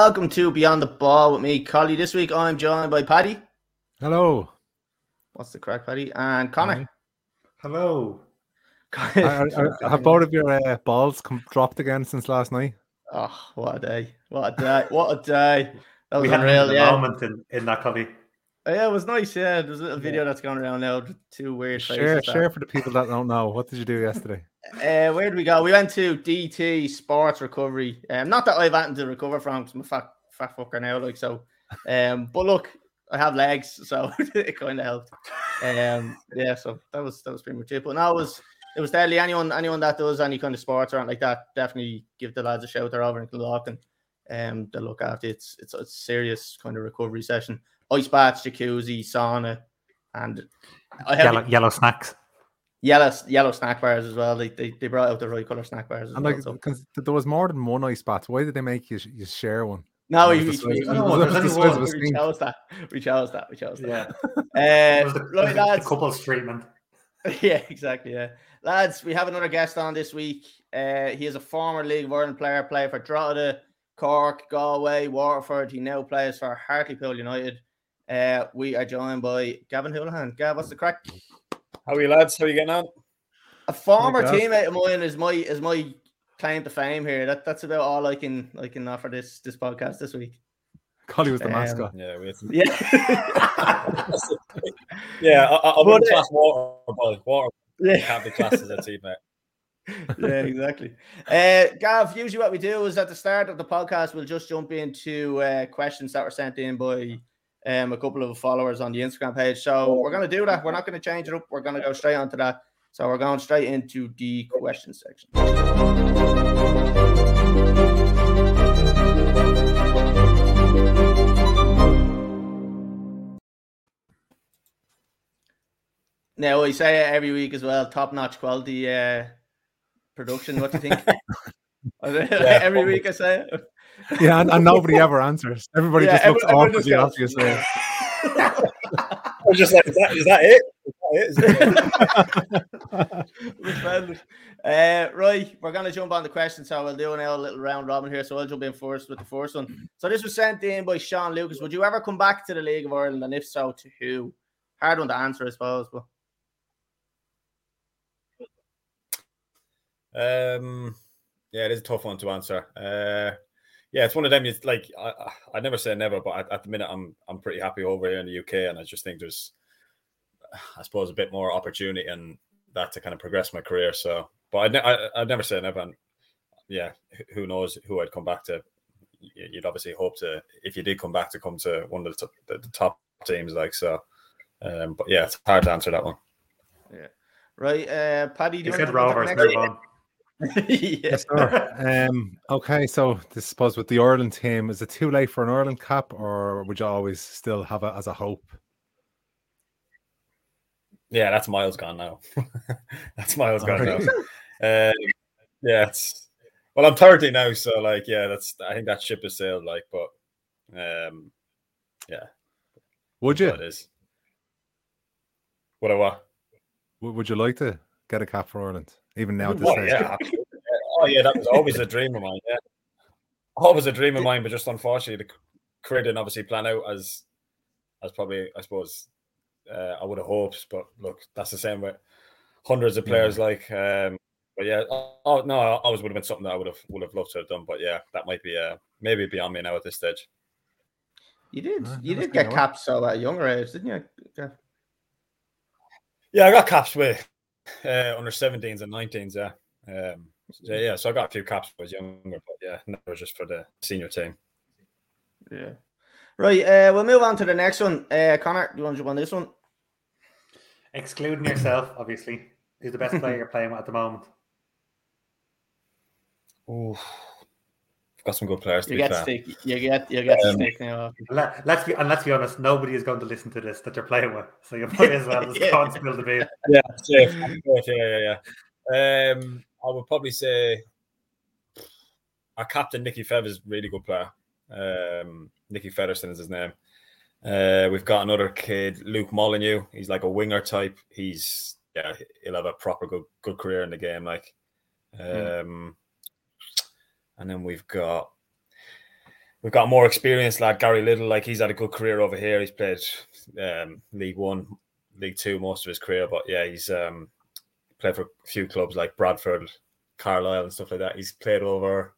everyone, and welcome to Beyond the Ball with me, Collie. This week I'm joined by Paddy. Hello. What's the crack, Paddy? And Connor. Hello. I, I, I, have both of your uh, balls come, dropped again since last night? Oh, what a day! What a day! What a day! That was we had unreal. a Yeah. moment in, in that copy. Oh, yeah, it was nice. Yeah, there's a little video that's going around now. Two weird Share, faces. share for the people that don't know. What did you do yesterday? Uh, where did we go? We went to DT Sports Recovery. Um, not that I've anything to recover from because I'm a fat, fat fucker now, like so. Um, but look, I have legs, so it kind of helped. Um, yeah, so that was that was pretty much it. But no, it was it was deadly. Anyone anyone that does any kind of sports or anything like that, definitely give the lads a shout. They're over in Killock and um, they look after it. it's it's a serious kind of recovery session. Ice baths, jacuzzi, sauna, and I have Yellow, yellow snacks. yellow yellow snack bars as well. They they, they brought out the right color snack bars as And well. like, so. 'cause there was more than one ice bath. Why did they make you, you share one? No, we, we, the we, size- we, it was the we- size of a we sink. chose that. We chose that. We chose that. Yeah. Uh, It the, right, it was the couples treatment. yeah, exactly. Yeah, lads, we have another guest on this week. Uh, he is a former League of Ireland player, played for Drogheda, Cork, Galway, Waterford. He now plays for Hartlepool United. Uh, we are joined by Gavin Holohan. Gav, what's the crack? How are you lads? How are you getting on? A former Gav. teammate of mine is my is my claim to fame here. That that's about all I can I can offer this this podcast this week. Collie was the Um, mascot. Yeah, we Yeah. yeah. I, I, I But, wouldn't uh, class water, but water yeah. can't be classed as a teammate. yeah, exactly. Uh, Gav, usually what we do is at the start of the podcast, we'll just jump into uh, questions that were sent in by um, a couple of followers on the Instagram page. So we're going to do that. We're not going to change it up. We're going to go straight onto that. So we're going straight into the question section. Now I say it every week as well. Top notch quality uh, production. What do you think? every week I say it. Yeah, and, and nobody ever answers. Everybody Yeah, just looks everyone- everyone awkwardly just obvious. goes, Yeah. I was just like, is that, is that it? Is that it? Is it? Offended. Uh, right, we're going to jump on the question. So we'll do now a little round robin here. So I'll jump in first with the first one. So this was sent in by Sean Lucas. Would you ever come back to the League of Ireland? And if so, to who? Hard one to answer, I suppose. But Um, yeah, it is a tough one to answer. Uh, yeah, it's one of them. It's like I, I, I never say never, but at, at the minute, I'm I'm pretty happy over here in the UK, and I just think there's, I suppose, a bit more opportunity and that to kind of progress my career. So, but I'd, ne- I, I'd never say never. And yeah, who- who knows who I'd come back to? You'd obviously hope to, if you did come back, to come to one of the top, the, the top teams, like so. Um, but yeah, it's hard to answer that one. Yeah, right, uh, Paddy, You you said Rovers, move on. yeah. Yes, sir. Um, okay, so this suppose with the Ireland team, is it too late for an Ireland cap, or would you always still have it as a hope? Yeah, that's miles gone now. that's miles gone now. Uh, yeah, it's well, I'm 30 now, so like, yeah, that's I think that ship has sailed. Like, but um, yeah, Would you? that is. What I what? Would you like to get a cap for Ireland, even now at this Oh stage? yeah, oh yeah, that was always a dream of mine. Yeah, always a dream of mine, but just unfortunately, the career didn't obviously plan out as as probably I suppose uh, I would have hoped. But look, that's the same with hundreds of players. Like, um, but yeah, oh no, I always would have been something that I would have would have loved to have done. But yeah, that might be uh, maybe beyond me now at this stage. You did. Uh, You did get good, capped so at a younger age, didn't you? Gav? Yeah, I got caps with uh, under 17s and 19s. Yeah, um, so, yeah. So I got a few caps when I was younger, but yeah, that was just for the senior team. Yeah. Right. Uh, we'll move on to the next one. Uh, Connor, do you want to jump on this one? Excluding yourself, obviously. Who's the best player you're playing with at the moment? Ooh, I've got some good players to You be get fair. stick. You get. You get Um, stick now. Let, let's be and let's be honest, nobody is going to listen to this that you're playing with. So you might as well just Yeah. go and spill the beer. Yeah, safe. safe, yeah, yeah, yeah. Um, I would probably say our captain Nicky Fev is a really good player. Um, Nicky Featherstone is his name. Uh, we've got another kid, Luke Molyneux. He's like a winger type. He's yeah, he'll have a proper good good career in the game. Like, um, and then we've got we've got a more experienced lad, Gary Liddle. Like he's had a good career over here. He's played um, League One, League Two most of his career, but yeah, he's um, played for a few clubs like Bradford, Carlisle, and stuff like that. He's played over.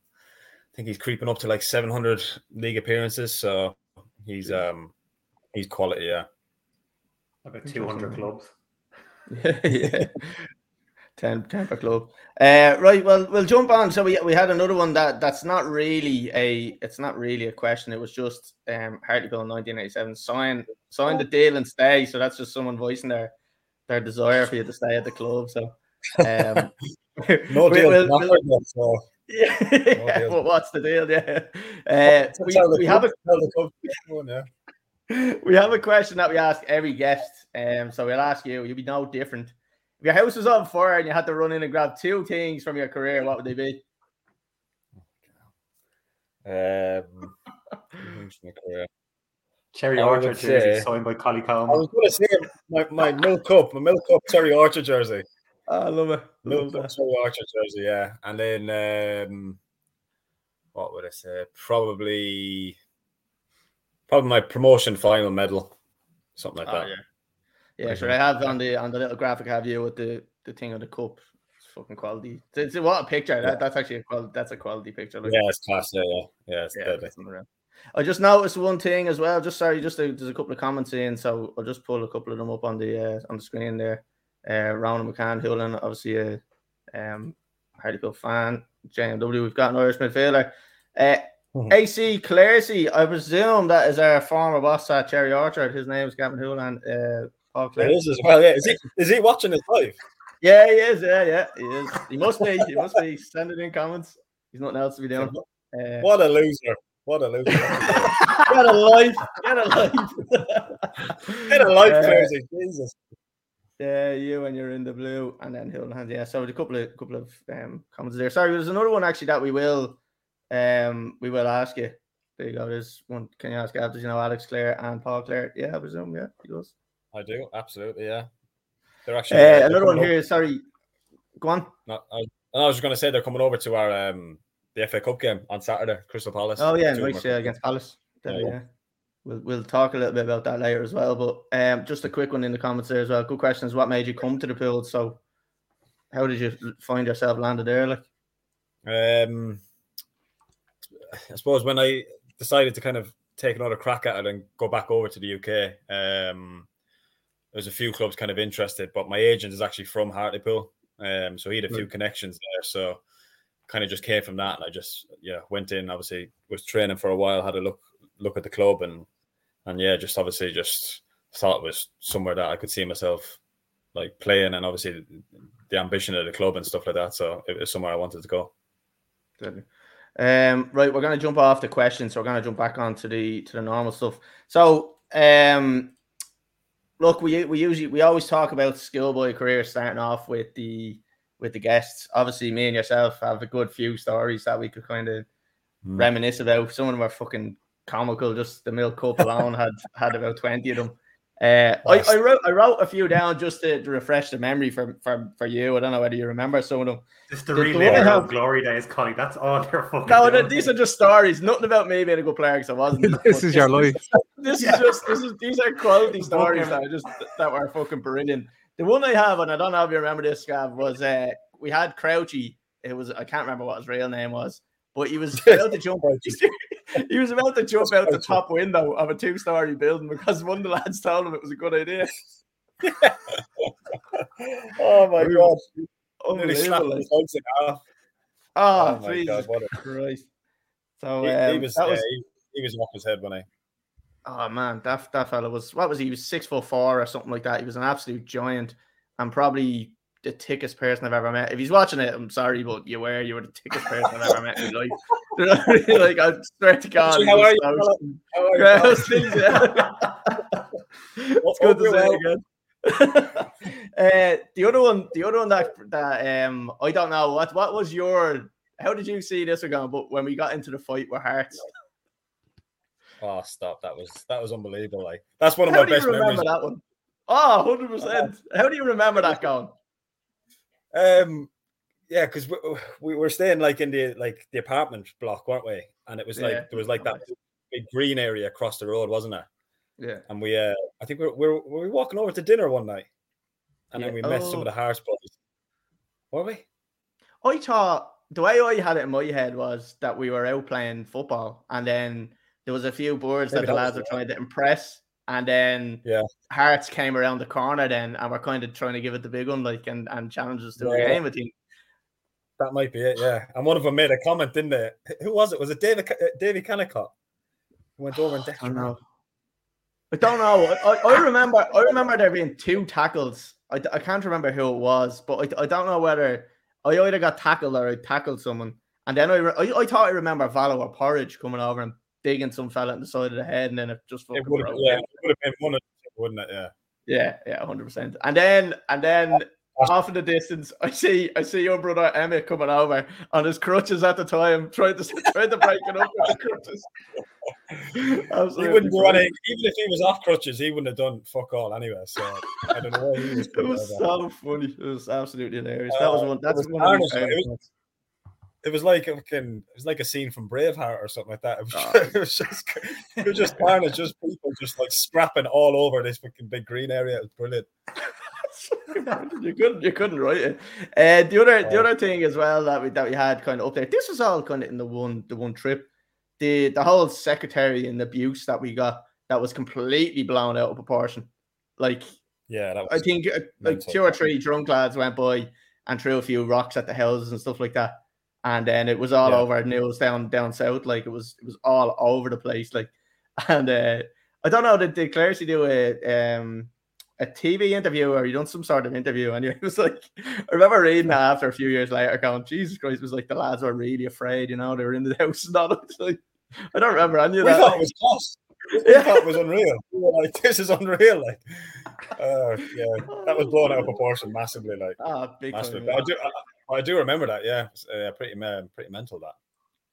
I think he's creeping up to like 700 league appearances. So he's um he's quality. Yeah. About 200 clubs. yeah. 10, 10 per club. Uh, right, well, we'll jump on. So we, we had another one that that's not really a it's not really a question. It was just um Hartlepool in 1987 sign sign the deal and stay. So that's just someone voicing their their desire for you to stay at the club. So um, No deal. we'll- we'll- so yeah, deal. well, what's the deal? Yeah, uh, we, we have a club- tell the club one, yeah. we have a question that we ask every guest. Um, so we'll ask you. You'll be no different. If your house was on fire and you had to run in and grab two things from your career, what would they be? Um, who's my career? Cherry I Orchard jersey say- signed by Collie I was going to say my, my milk cup, my milk cup Terry Archer jersey. I love it. Milk cup Terry Archer jersey, yeah. And then um, what would I say? Probably, probably my promotion final medal, something like Oh, that. yeah. Yeah, sure. I have on the on the little graphic. I have you with the the thing on the cup. It's fucking quality. It's, it's- what a picture. That, that's actually a quality. That's a quality picture. Like, Yeah, it's class. Yeah, yeah, yeah. It's yeah, deadly. I just noticed one thing as well. Just sorry, just a, there's a couple of comments in, so I'll just pull a couple of them up on the uh, on the screen there. Uh, Ronan McCann, Hoolan, obviously a um, Hartlepool fan. JMW, we've got an Irish midfielder. Uh, Mhm. AC Clarsey, I presume that is our former boss at Cherry Orchard. His name is Gavin Hoolan. Uh, Paul It Clare. is as well. Yeah, is he is he watching this live? Yeah, he is. Yeah, yeah, he is. He must be. He must be. Send it in comments. He's nothing else to be doing. Uh, What a loser! What a loser! Get a life. Get a life. Get a life, Uh, crazy. Jesus. Yeah, you and you're in the blue, and then Hilton Hands. Yeah, so a couple of couple of um, comments there. Sorry, there's another one actually that we will um we will ask you. There you go. There's one. Can you ask Gav? Does you know Alex Clare and Paul Clare? Yeah, I presume. Yeah, he does. I do absolutely. Yeah. They're actually Uh, another one here. Sorry. Go on. Not, I, I was just going to say they're coming over to our um the FA Cup game on Saturday, Crystal Palace. Oh yeah, nice. Yeah, against Palace. There, Yeah. yeah. We'll we'll talk a little bit about that later as well. But um, just a quick one in the comments there as well. Good questions. What made you come to the pool? So, how did you find yourself landed there? Like, Um, I suppose when I decided to kind of take another crack at it and go back over to the UK, um, there was a few clubs kind of interested, but my agent is actually from Hartlepool, um, so he had a few connections there. So kind of just came from that, and I just yeah went in. Obviously, was training for a while, had a look look at the club, and and yeah, just obviously just thought it was somewhere that I could see myself like playing, and obviously the ambition of the club and stuff like that. So it was somewhere I wanted to go. Um, right, we're gonna jump off the questions, so we're gonna jump back onto the to the normal stuff. So, um, look, we we usually we always talk about schoolboy career starting off with the with the guests. Obviously, me and yourself have a good few stories that we could kind of Mm. reminisce about. Some of them are fucking comical. Just the milk cup alone had had about twenty of them. Uh, I, I wrote I wrote a few down just to, to refresh the memory for, for for you. I don't know whether you remember some of them. Just the The relay one of glory days, Collie. That's all they're fucking No, doing. these are just stories. Nothing about me being a good player because I wasn't. this But is your life. This is just this is these are quality stories that are just that were fucking brilliant. The one I have, and I don't know if you remember this, Gav, was uh we had Crouchy. It was I can't remember what his real name was, but he was about to jump. he was about to jump out the top window of a two-story building because one of the lads told him it was a good idea. oh my god! Unbelievable. his legs in half. Oh, Oh my Jesus god! What a, Christ! So he, he um, was, that yeah, was he, he was off his head when I. Oh man, that that fella was what was he? He was six foot four or something like that. He was an absolute giant and probably the thickest person I've ever met. If he's watching it, I'm sorry, but you were you were the thickest person I've ever met in my life. You know what I mean? like I swear to God, Actually, how are you, so-? How are you, Yeah, pal? those yeah. it's good to say again. uh, the other one, the other one that that um I don't know what what was your how did you see this one going? But when we got into the fight with Hearts, Oh, stop! That was that was unbelievable. Like that's one of how my best memories. remember that one? Oh, 100 percent. How do you remember that going? Um, yeah, because we, we were staying like in the like the apartment block, weren't we? And it was like Yeah. there was like that big green area across the road, wasn't it? Yeah. And we, uh, I think we were, we were, were walking over to dinner one night, and then Yeah. we met some Oh. of the Harris boys. Were we? I thought the way I had it in my head was that we were out playing football, and then there was a few birds Maybe that the lads were trying to impress, and then Yeah. Hearts came around the corner then, and we're kind of trying to give it the big one, like and and challenge us to a game. I think That might be it. Yeah. And one of them made a comment, didn't they? Who was it? Was it David David uh, Kennicott? Went over and I don't know. I don't know. I, I- remember. I remember there being two tackles. I, I can't remember who it was, but I, I don't know whether I either got tackled or I tackled someone. And then I, I, I thought I remember Valo or Porridge coming over and digging some fella in the side of the head, and then it just fucking It would have, yeah, it would have been one of them, wouldn't it? Yeah. Yeah, yeah, hundred percent. And then and then half of the distance, I see I see your brother Emmett coming over on his crutches at the time, trying to trying to break it up with the crutches. He wouldn't do anything. Even if he was off crutches, he wouldn't have done fuck all anyway. So I don't know why he was. It was so funny. It was absolutely hilarious. That was Uh, one. That's was one of it was- ones. It was like a fucking, it was like a scene from Braveheart or something like that. It was, Oh. it was just, it was just carnage, just people just like scrapping all over this fucking big green area. It was brilliant. you couldn't you couldn't write it. Uh, the other the other thing as well that we that we had kind of up there. This was all kind of in the one the one trip. The the whole secretary and abuse that we got that was completely blown out of proportion. Like Yeah, that I think uh, like two or three drunk lads went by and threw a few rocks at the houses and stuff like that. And then it was all Yeah. over news down down south. Like it was it was all over the place. Like and uh I don't know, did, did Clarity do a um a TV interview or you done some sort of interview? And it was like I remember reading that after a few years later, going, Jesus Christ, it was like the lads were really afraid, you know, they were in the house and all. Like I don't remember any of We that. thought it was class. We Yeah. thought it was unreal. We were like, this is unreal. Like, uh, yeah, that was blown out of proportion massively. Like, big massively. time. I do, I, I do remember that. Yeah, uh, pretty, uh, pretty mental that.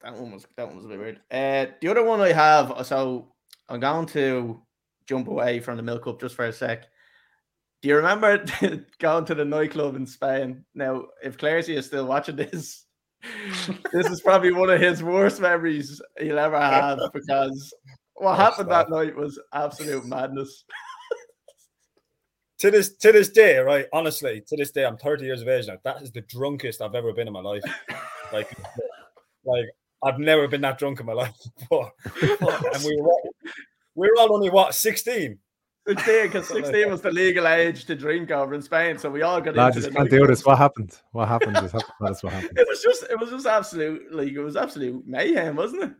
That one was that one was a bit weird. Uh, the other one I have, so I'm going to jump away from the milk cup just for a sec. Do you remember going to the nightclub in Spain? Now, if Clarity is still watching this, this is probably one of his worst memories he'll ever have because what happened that night was absolute madness. To this, to this day, right? Honestly, to this day, I'm 30 years of age now. That is the drunkest I've ever been in my life. Like, like I've never been that drunk in my life before. and we were, we were all only what 16. 16, because 16 was the legal age to drink over in Spain, so we all got Lads, into just can't do this. What happened? What happened? Just have to tell us what happened. It was just, it was just absolute, like it was absolute mayhem, wasn't it?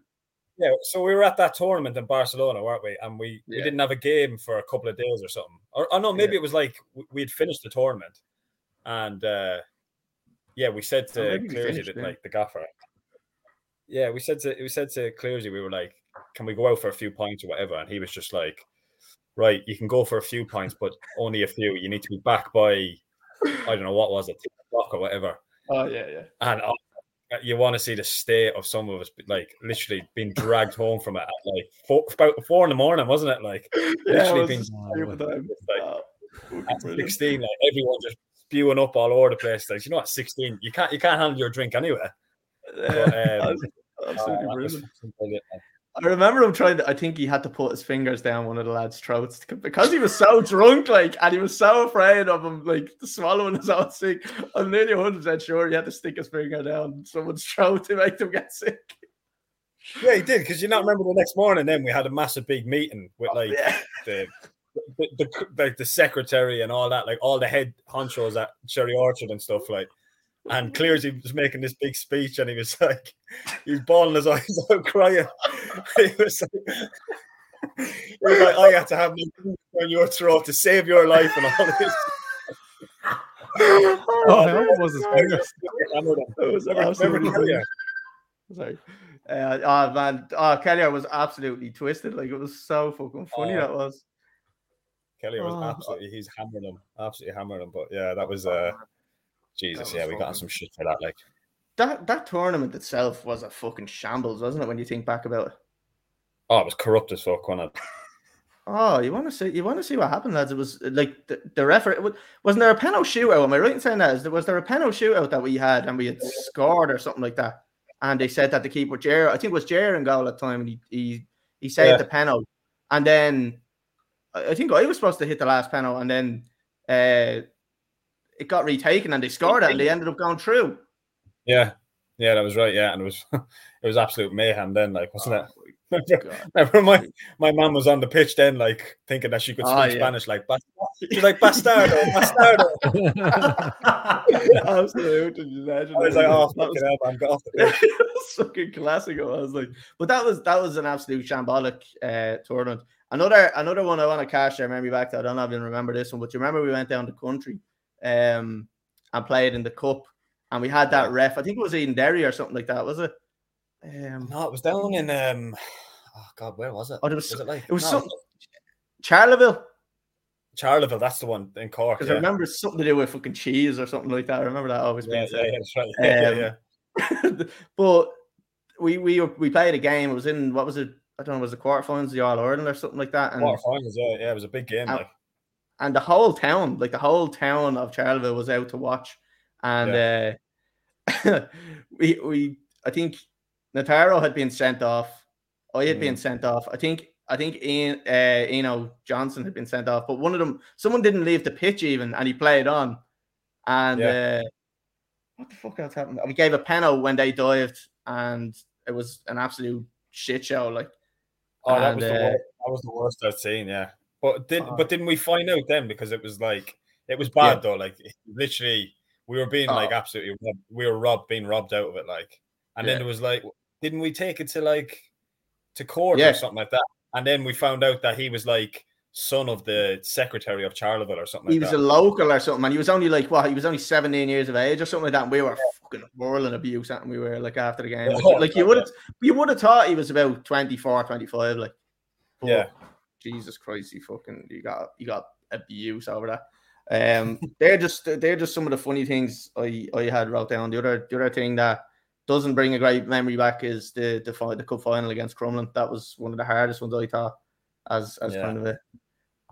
Yeah, so we were at that tournament in Barcelona, weren't we? And we, we didn't have a game for a couple of days or something. Or, or no, maybe it was like we- we'd finished the tournament, and uh yeah, we said Oh, to we Clearsy that yeah. like the gaffer. Yeah, we said to we said to Clearsy, we were like, "Can we go out for a few pints or whatever?" And he was just like, "Right, you can go for a few pints, but only a few. You need to be back by I don't know what was it, 10 o'clock or whatever." Oh yeah, yeah. And you want to see the state of some of us, like literally being dragged home from it at like four, about four in the morning, wasn't it? Like Yeah, Literally it been- was stupid time. it's like Oh, at brilliant. 16, like everyone just spewing up all over the place. Like you know, at 16, you can't you can't handle your drink anyway. Yeah, But, um, oh, absolutely was brilliant. Fucking brilliant, man. I remember him trying to. I think he had to put his fingers down one of the lads' throats because he was so drunk, like, and he was so afraid of him, like, swallowing his own sick. I'm nearly 100 percent sure he had to stick his finger down someone's throat to make them get sick. Yeah, he did because you not remember the next morning. Then we had a massive big meeting with oh, like yeah, the, the, the like the secretary and all that, like all the head honchos at Cherry Orchard and stuff. Like, and Clearsy was making this big speech, and he was like, he was bawling his eyes out, crying. he was like, he was like, I had to have me on your throat to save your life and all this. Oh, I it was his. Hammered him. It was absolutely brilliant. Sorry. Uh, oh man, oh Kelly was absolutely twisted. Like it was so fucking funny. Oh. that was. Kelly was Oh. absolutely he's hammering him, absolutely hammering him. But yeah, that was uh Jesus, yeah, we got some shit for that. Like, That that tournament itself was a fucking shambles, wasn't it? When you think back about it. oh, it was corrupt as fuck, wasn't it? Oh, you want to see? You want to see what happened, lads? It was like the, the referee. Wasn't there a penalty shootout? Am I right in saying that? Is there, was there a penalty shootout that we had and we had scored or something like that? And they said that the keeper, Jer, I think it was Jer in goal at the time, and he he He saved Yeah. the penalty, and then I I think I was supposed to hit the last penalty, and then uh, it got retaken, and they scored it, and they ended up going through. Yeah, yeah, that was right. Yeah, and it was it was absolute mayhem then, like wasn't it? Oh, Remember, God. remember my my mum was on the pitch then, like thinking that she could speak Oh, yeah. Spanish, like "Bas- she's like bastardo, bastardo. Absolutely legend. I was like, oh, That was- fucking hell, man, get off the pitch. fucking classic. It was like, but that was that was an absolute shambolic uh, tournament. Another another one I want to cash. I remember back to. I don't even remember this one, but you remember we went down the country, um, and played in the cup, and we had that ref. I think it was in Derry or something like that. Was it? Um, No, it was down in um, oh god, where was it? Oh, there was- it like it was no, some- Charleville Charleville? That's the one in Cork. because Yeah. I remember something to do with fucking cheese or something like that. I remember that always Yeah, being yeah, yeah, right. Um, yeah. but we we we played a game. It was in what was it? I don't know. Was the quarterfinals the All Ireland or something like that? And Quarterfinals, yeah, yeah, it was a big game. Uh, Like, and the whole town, like the whole town of Charleville, was out to watch. And uh, we we I think Nataro had been sent off. I had been Mm. sent off. I think I think Ian uh, Eno Johnson had been sent off, but one of them, someone didn't leave the pitch even, and he played on. And uh, what the fuck else happened? We gave a penalty when they dived, and it was an absolute shit show. Like, oh, that was the uh, worst. That was the worst I've seen. Yeah, but did Oh. but didn't we find out then because it was like it was bad though. Like literally, we were being like Oh. absolutely robbed. we were robbed, being robbed out of it. Like, and then it was like, didn't we take it to like to court Yeah. or something like that? And then we found out that he was like son of the secretary of Charleville or something. he like was a local or something, and he was only like what? He was only 17 years of age or something like that. And we were fucking whirling abuse at him. We were like after the game, like, like you would have, you would have thought he was about 24, 25. Like, but Yeah. Jesus Christ, you fucking, you got, you got abuse over that. Um, they're just, they're just some of the funny things I, I had wrote down. The other, the other thing that doesn't bring a great memory back is the the, the cup final against Crumlin. That was one of the hardest ones I thought as as Yeah. kind of a,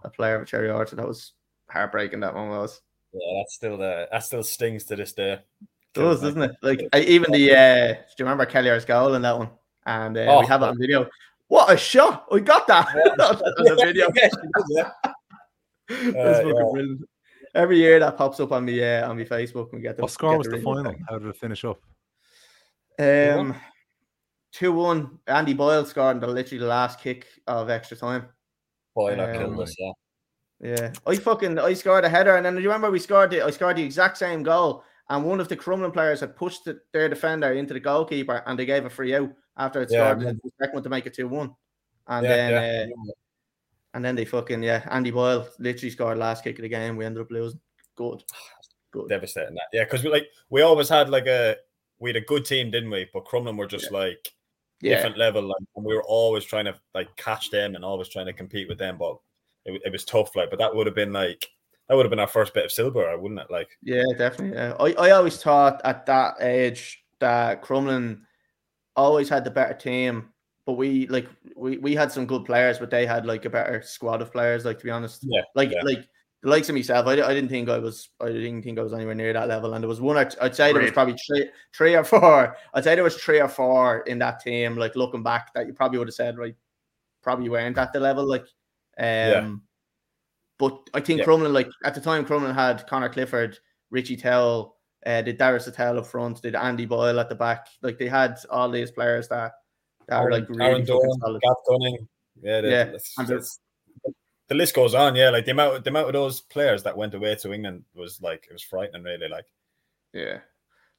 a player of a Cherry Orchard. That was heartbreaking. That one was. Yeah, that's still the that still stings to this day. does, doesn't it? Like I, even the uh, do you remember Kelly's goal in that one? And uh, Oh, we have it on video. What a shot! We got that on the video. That's Uh, fucking yeah. brilliant. Every year that pops up on me uh, on my Facebook. We get the What score get was the ring. final? How did it finish up? Um, two one. Andy Boyle scored in the literally the last kick of extra time. Boy, that Um, killed us. Yeah. Yeah, I fucking I scored a header, and then do you remember we scored the I scored the exact same goal, and one of the Crumlin players had pushed the, their defender into the goalkeeper, and they gave a free out after it Yeah, scored yeah. the second one to make it two one, and yeah, then yeah. Uh, and then they fucking yeah Andy Boyle literally scored last kick of the game. We ended up losing. Good, good. devastating that. Yeah, because we like we always had like a we had a good team, didn't we? But Crumlin were just like different level, like, and we were always trying to like catch them and always trying to compete with them. But it, it was tough, like. But that would have been like that would have been our first bit of silver, wouldn't it? Like, yeah, definitely. Yeah. I I always thought at that age that Crumlin always had the better team. But we like we, we had some good players, but they had like a better squad of players. Like to be honest, yeah, like yeah. like the likes of myself, I, I didn't think I was I didn't think I was anywhere near that level. And there was one I'd, I'd say there was probably three three or four. I'd say there was three or four in that team. Like looking back, that you probably would have said right, probably weren't at the level. Like, um, but I think Yeah. Crumlin like at the time Crumlin had Conor Clifford, Richie Towell, uh, did Darius Attell up front, did Andy Boyle at the back. Like they had all these players that that are Aaron, like really fucking solid. Gav Gunning, yeah, the, Yeah, the- list goes on. Yeah, like the amount the amount of those players that went away to England was like it was frightening, really. Like, Yeah.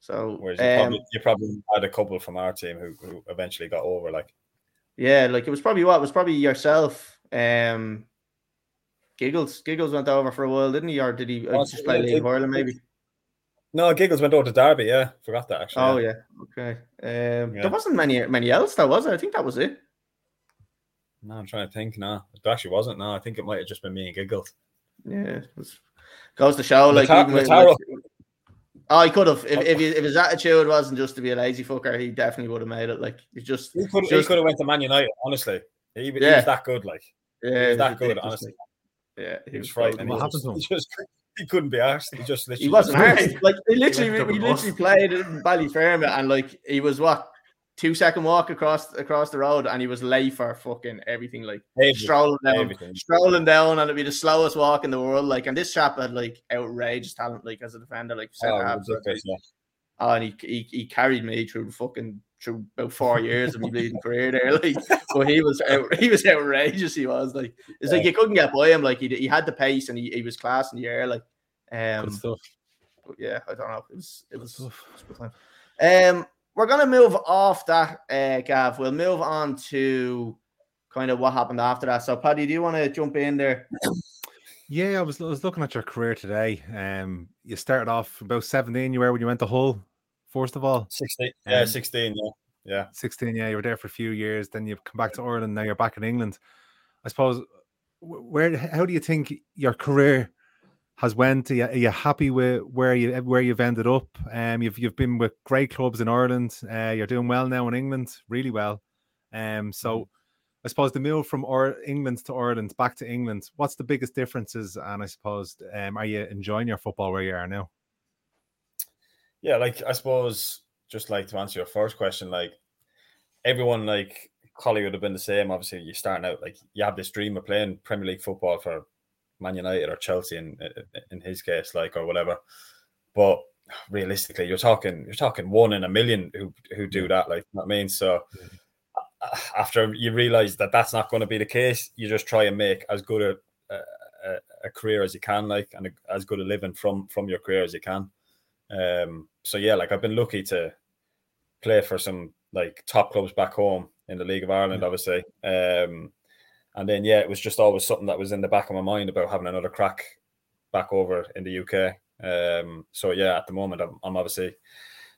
So whereas you, um, probably, you probably had a couple from our team who, who eventually got over. Like, Yeah, like it was probably what it was probably yourself. Um, Giggles, Giggles went over for a while, didn't he? Or did he uh, just play League of Ireland? Maybe. No, Giggles went over to Derby. Yeah, forgot that actually. Oh yeah. yeah, okay. Um, Yeah. there wasn't many many else. There was. There? I think that was it. No, I'm trying to think. No, it actually wasn't. No, I think it might have just been me and Giggles. Yeah, it was, goes to show. Like, Nata- even with- oh, he could have. If if, if his attitude wasn't just to be a lazy fucker, he definitely would have made it. Like, he just He could, Just- have went to Man United. Honestly, he, he Yeah. was that good. Like, yeah, he was it that good. Honestly, yeah, he was so frightening. What happened to him? He couldn't be asked. He just literally He wasn't just- arsed. Like, he literally, went we, we double literally played in Ballyfermot, and like, he was what two second walk across across the road, and he was late for fucking everything, like Everything, strolling down, everything. strolling down, and it'd be the slowest walk in the world. Like, and this chap had like outrageous talent, like as a defender, like Oh, centre half. ridiculous, yeah. Oh, and he, he he carried me through the fucking through about four years of me bleeding career there. Like, but he was out, he was outrageous. He was like, it's like you couldn't get by him. Like he he had the pace and he, he was class in the air. Like, Good um, stuff. but yeah, I don't know. It was it was, it was a good time. Um, we're gonna move off that, uh, Gav. We'll move on to kind of what happened after that. So, Paddy, do you want to jump in there? Yeah, I was, I was looking at your career today. Um, you started off about 17, you were when you went to Hull, first of all. 16, yeah, Um, 16, yeah. Yeah. 16, yeah, you were there for a few years. Then you've come back to Ireland. Now you're back in England. I suppose, where, how do you think your career has went? Are you, are you happy with where you where you've ended up? Um, you've you've been with great clubs in Ireland. Uh, you're doing well now in England, really well. Um, so I suppose the move from or- England to Ireland back to England. What's the biggest differences? And I suppose, um, are you enjoying your football where you are now? Yeah, like I suppose just like to answer your first question, like everyone like Collie would have been the same. Obviously, you're starting out like you have this dream of playing Premier League football for Man United or Chelsea in in his case, like or whatever. But realistically, you're talking you're talking one in a million who who do that. Like, you know what I mean, so after you realize that that's not going to be the case, you just try and make as good a a, a career as you can, like, and a, as good a living from from your career as you can. Um, so yeah, like I've been lucky to play for some like top clubs back home in the League of Ireland, obviously. Um, and then yeah, it was just always something that was in the back of my mind about having another crack back over in the UK. Um, so yeah, at the moment I'm, I'm obviously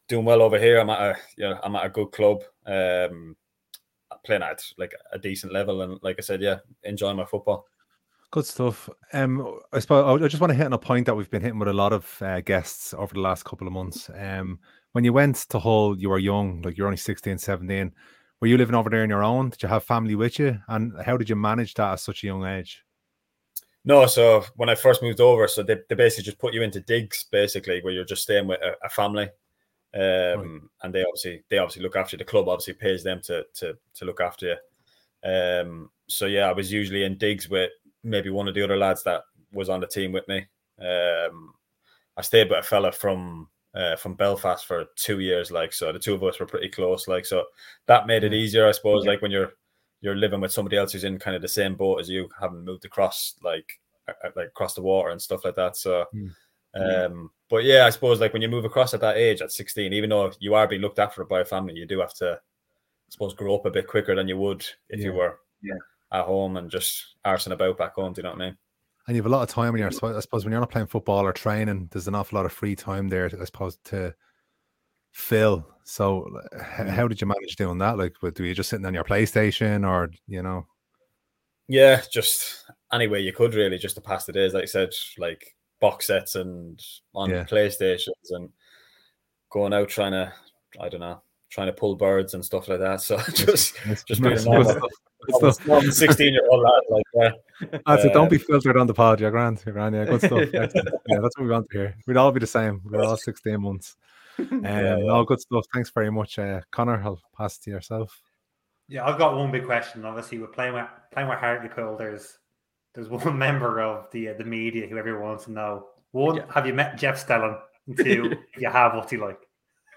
doing well over here. I'm at a you know, I'm at a good club, um, playing at like a decent level, and like I said, yeah, enjoying my football. Good stuff. Um, I suppose I just want to hit on a point that we've been hitting with a lot of uh, guests over the last couple of months. Um, when you went to Hull, you were young, like you're only 16, 17. Were you living over there on your own? Did you have family with you? And how did you manage that at such a young age? No, so when I first moved over, so they, they basically just put you into digs, basically, where you're just staying with a, a family. Um, and they obviously they obviously look after you. the club obviously pays them to to to look after you. Um, so yeah, I was usually in digs with maybe one of the other lads that was on the team with me. Um, I stayed with a fella from uh, from Belfast for two years, like so. The two of us were pretty close, like so. That made it easier, I suppose. Like when you're you're living with somebody else who's in kind of the same boat as you, having moved across like like across the water and stuff like that. So, um, but yeah, I suppose like when you move across at that age, at 16, even though you are being looked after by a family, you do have to, I suppose, grow up a bit quicker than you would if you were Yeah. At home and just arsing about back home. Do you know what I mean? And you have a lot of time when you're, I suppose, when you're not playing football or training, there's an awful lot of free time there, I suppose, to fill. So, h- mm. how did you manage doing that? Like, were you just sitting on your PlayStation or, you know? Yeah, just any way you could really, just to pass the days. Like I said, like box sets and on Yeah. PlayStations and going out trying to, I don't know, trying to pull birds and stuff like that. So just just being a Good normal, stuff, good stuff. normal 16 year old lad, like yeah. That's it. Don't Uh, be filtered on the pod. You're grand. You're grand. Yeah, good stuff. Excellent. yeah, that's what we want to hear. We'd all be the same. We're all 16 months. Um, Yeah, yeah. No, good stuff. Thanks very much, uh, Connor. I'll pass to yourself. Yeah, I've got one big question. Obviously, we're playing with playing with Hartlepool. There's there's one member of the uh, the media who everyone wants to know. One, Yeah. have you met Jeff Stelling? And two, if you have, what's he like?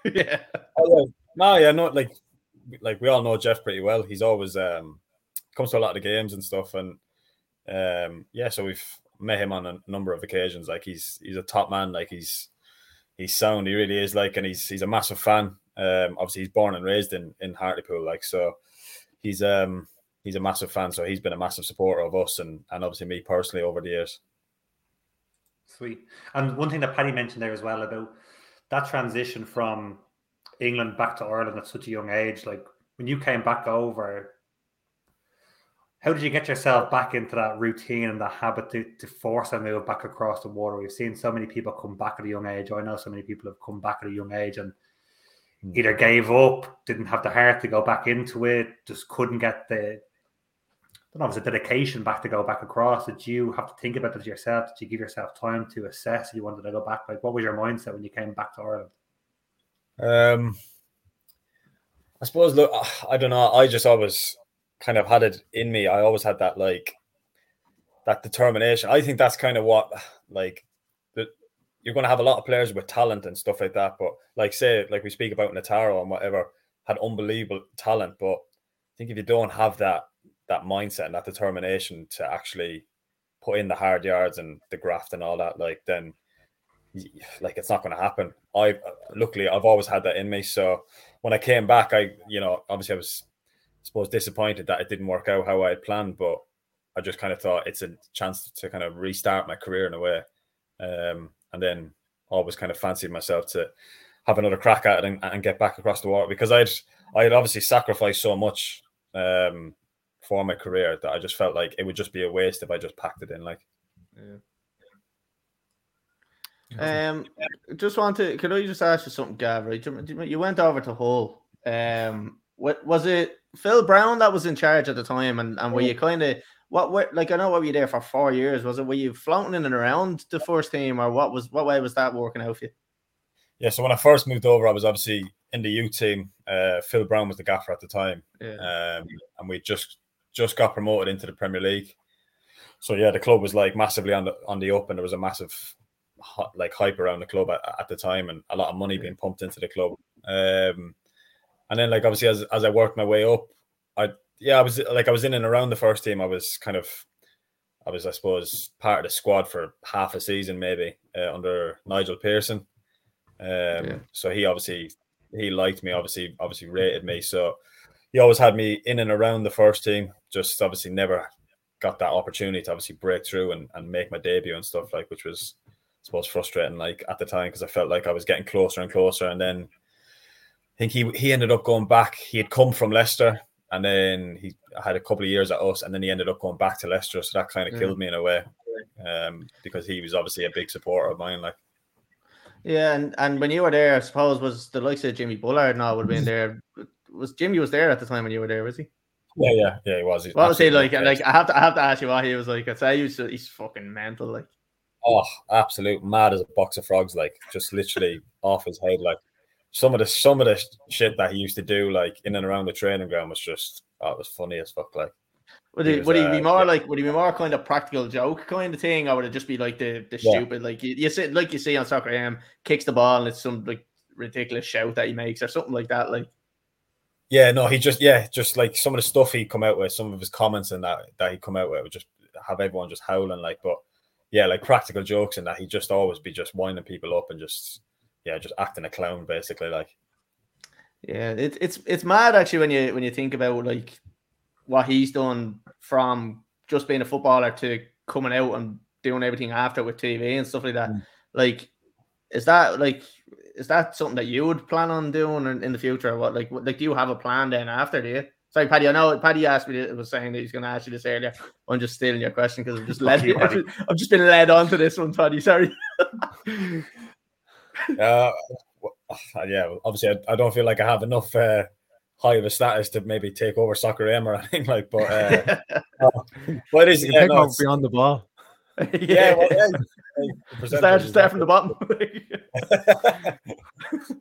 yeah. Oh, yeah. No, yeah, no, like like we all know Jeff pretty well. He's always um comes to a lot of the games and stuff, and um yeah, so we've met him on a number of occasions. Like he's he's a top man. Like he's he's sound. He really is. Like, and he's he's a massive fan. Um, obviously he's born and raised in in Hartlepool. Like, so he's um he's a massive fan. So he's been a massive supporter of us and and obviously me personally over the years. Sweet. And one thing that Paddy mentioned there as well about that transition from England back to Ireland at such a young age, like when you came back over, how did you get yourself back into that routine and that habit to, to force a move back across the water? We've seen so many people come back at a young age. I know so many people have come back at a young age and Hmm. either gave up, didn't have the heart to go back into it, just couldn't get the I don't know, if it's a dedication back to go back across. Did you have to think about it yourself? Did you give yourself time to assess if you wanted to go back? Like, what was your mindset when you came back to Ireland? Um, I suppose. Look, I don't know. I just always kind of had it in me. I always had that like that determination. I think that's kind of what like the, you're going to have a lot of players with talent and stuff like that. But like say, like we speak about Nataro and whatever, had unbelievable talent. But I think if you don't have that that mindset and that determination to actually put in the hard yards and the graft and all that, like then like it's not going to happen. I luckily I've always had that in me. So when I came back, I you know obviously I was I suppose disappointed that it didn't work out how I had planned, but I just kind of thought it's a chance to kind of restart my career in a way. Um, and then always kind of fancied myself to have another crack at it and, and get back across the water because I'd I had obviously sacrificed so much um, for my career that I just felt like it would just be a waste if I just packed it in. Like, yeah. Um, just want to can I just ask you something, Gav? Right, you went over to Hull. Um, what was it? Phil Brown that was in charge at the time, and and were you kind of what, what like I know what were you there for four years? Was it were you floating in and around the first team, or what was what way was that working out for you? Yeah, so when I first moved over, I was obviously in the U team. Uh, Phil Brown was the gaffer at the time, yeah. um, and we just just got promoted into the Premier League. So yeah, the club was like massively on the on the up, and there was a massive like hype around the club at, at the time, and a lot of money being pumped into the club. Um, and then like obviously as as I worked my way up, I yeah, I was like I was in and around the first team. I was kind of, I was I suppose part of the squad for half a season maybe uh, under Nigel Pearson. Um, yeah. So he obviously he liked me, obviously obviously rated me. So he always had me in and around the first team. Just obviously never got that opportunity to obviously break through and, and make my debut and stuff like, which was suppose frustrating like at the time because I felt like I was getting closer and closer, and then I think he he ended up going back. He had come from Leicester and then he had a couple of years at us, and then he ended up going back to Leicester. So that kind of mm. killed me in a way, um, because he was obviously a big supporter of mine. Like, yeah, and and when you were there, I suppose was the likes of Jimmy Bullard now would have been there. Was Jimmy was there at the time when you were there? Was he? Yeah, yeah, yeah, he was. He's what was he like? Like, I have to, I have to ask you what he was like. I'd say he's, he's fucking mental. Like, oh, absolute mad as a box of frogs. Like, just literally off his head. Like, some of the some of the shit that he used to do, like in and around the training ground, was just oh, it was funny as fuck. Like, would he, was, would he be uh, more yeah. like would he be more kind of practical joke kind of thing, or would it just be like the the yeah. stupid like you, you see like you see on soccer AM kicks the ball and it's some like ridiculous shout that he makes or something like that, like. Yeah, no, he just yeah, just like some of the stuff he come out with, some of his comments and that that he come out with would just have everyone just howling like, but yeah, like practical jokes and that he'd just always be just winding people up and just yeah, just acting a clown basically. Like, yeah, it's it's it's mad actually when you when you think about like what he's done from just being a footballer to coming out and doing everything after with TV and stuff like that. Mm. Like, is that like is that something that you would plan on doing in, in the future? what like like do you have a plan then after? Do you? Sorry, Paddy. I know Paddy asked me. It was saying that he's going to ask you this earlier. I'm just stealing your question because I'm just led. I've just been led on to this one, Paddy. Sorry. uh, yeah, obviously, I, I, don't feel like I have enough uh, high of a status to maybe take over soccer AM or anything like. But uh, uh, what is yeah, no, beyond the ball? yeah, well, yeah. Start, start from the bottom.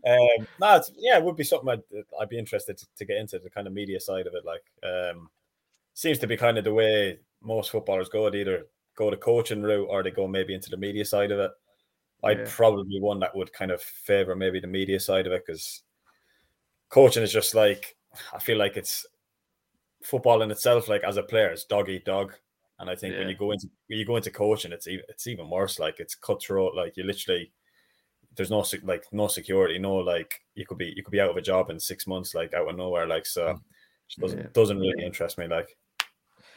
um, no, yeah, it would be something I'd, I'd be interested to, to, get into the kind of media side of it. Like, um, seems to be kind of the way most footballers go. They either go the coaching route or they go maybe into the media side of it. I'd yeah. probably one that would kind of favor maybe the media side of it because coaching is just like I feel like it's football in itself. Like as a player, it's dog eat dog, and I think yeah. when you go into when you go into coaching, it's even it's even worse. Like it's cutthroat. Like you literally there's no like no security, no like you could be you could be out of a job in six months, like out of nowhere. Like so, mm. it doesn't yeah. doesn't really interest me. Like,